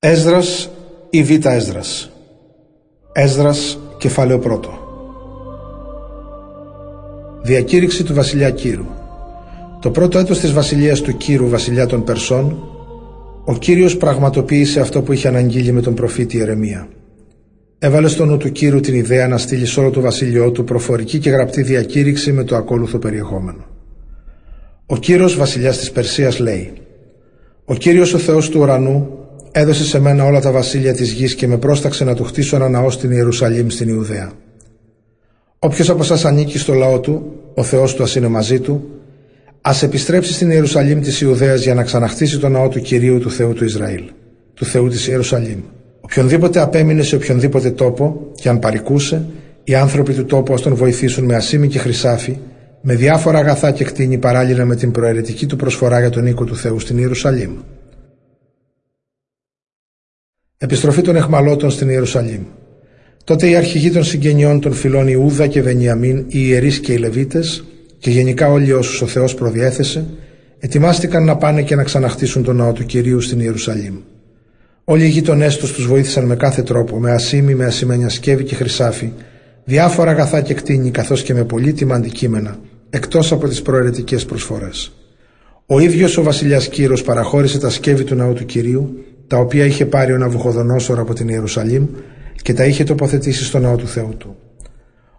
Έσδρας ή Β' Έσδρας Έσδρας κεφάλαιο πρώτο Διακήρυξη του βασιλιά Κύρου Το πρώτο έτος της βασιλείας του Κύρου βασιλιά των Περσών ο Κύριος πραγματοποίησε αυτό που είχε αναγγείλει με τον προφήτη Ερεμία. Έβαλε στο νου του Κύρου την ιδέα να στείλει σε όλο το βασιλειό του προφορική και γραπτή διακήρυξη με το ακόλουθο περιεχόμενο. Ο Κύρος βασιλιάς της Περσίας λέει «Ο Κύριος ο Θεός του ουρανού έδωσε σε μένα όλα τα βασίλεια της γης και με πρόσταξε να του χτίσω ένα ναό στην Ιερουσαλήμ στην Ιουδαία. Όποιος από εσά ανήκει στο λαό του, ο Θεός του ας είναι μαζί του, ας επιστρέψει στην Ιερουσαλήμ της Ιουδαίας για να ξαναχτίσει το ναό του Κυρίου του Θεού του Ισραήλ, του Θεού της Ιερουσαλήμ. Οποιονδήποτε απέμεινε σε οποιονδήποτε τόπο και αν παρικούσε, οι άνθρωποι του τόπου ας τον βοηθήσουν με ασήμι και χρυσάφι, με διάφορα αγαθά και κτίνη παράλληλα με την προαιρετική του προσφορά για τον οίκο του Θεού στην Ιερουσαλήμ. Επιστροφή των εχμαλώτων στην Ιερουσαλήμ. Τότε οι αρχηγοί των συγγενειών των φυλών Ιούδα και Βενιαμίν, οι ιερείς και οι Λεβίτες, και γενικά όλοι όσους ο Θεός προδιέθεσε, ετοιμάστηκαν να πάνε και να ξαναχτίσουν τον ναό του κυρίου στην Ιερουσαλήμ. Όλοι οι γείτονέ τους τους βοήθησαν με κάθε τρόπο, με ασήμι, με ασημένια σκεύη και χρυσάφι, διάφορα αγαθά και κτίνη, καθώς και με πολύτιμα αντικείμενα, εκτός από τις προαιρετικές προσφορές. Ο ίδιος ο βασιλιάς Κύρος παραχώρησε τα σκεύη του ναού του κυρίου τα οποία είχε πάρει ο Ναβουχοδονόσορο από την Ιερουσαλήμ και τα είχε τοποθετήσει στο ναό του Θεού του.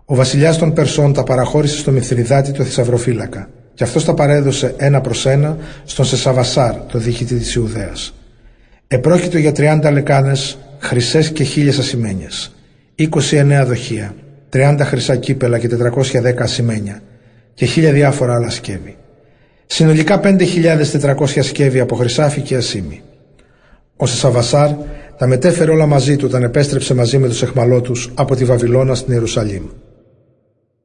Ο βασιλιάς των Περσών τα παραχώρησε στο Μηθριδάτη το θησαυροφύλακα και αυτός τα παρέδωσε ένα προς ένα στον Σεσαβασάρ, το διοικητή της Ιουδαίας. Επρόκειτο για 30 λεκάνες, χρυσές και χίλιες ασημένιες, 29 δοχεία, 30 χρυσά κύπελα και 410 ασημένια και χίλια διάφορα άλλα σκεύη. Συνολικά 5.400 σκεύη από χρυσάφι και ασήμι. Ο Σεσαβασάρ τα μετέφερε όλα μαζί του όταν επέστρεψε μαζί με τους εχμαλώτους από τη Βαβυλώνα στην Ιερουσαλήμ.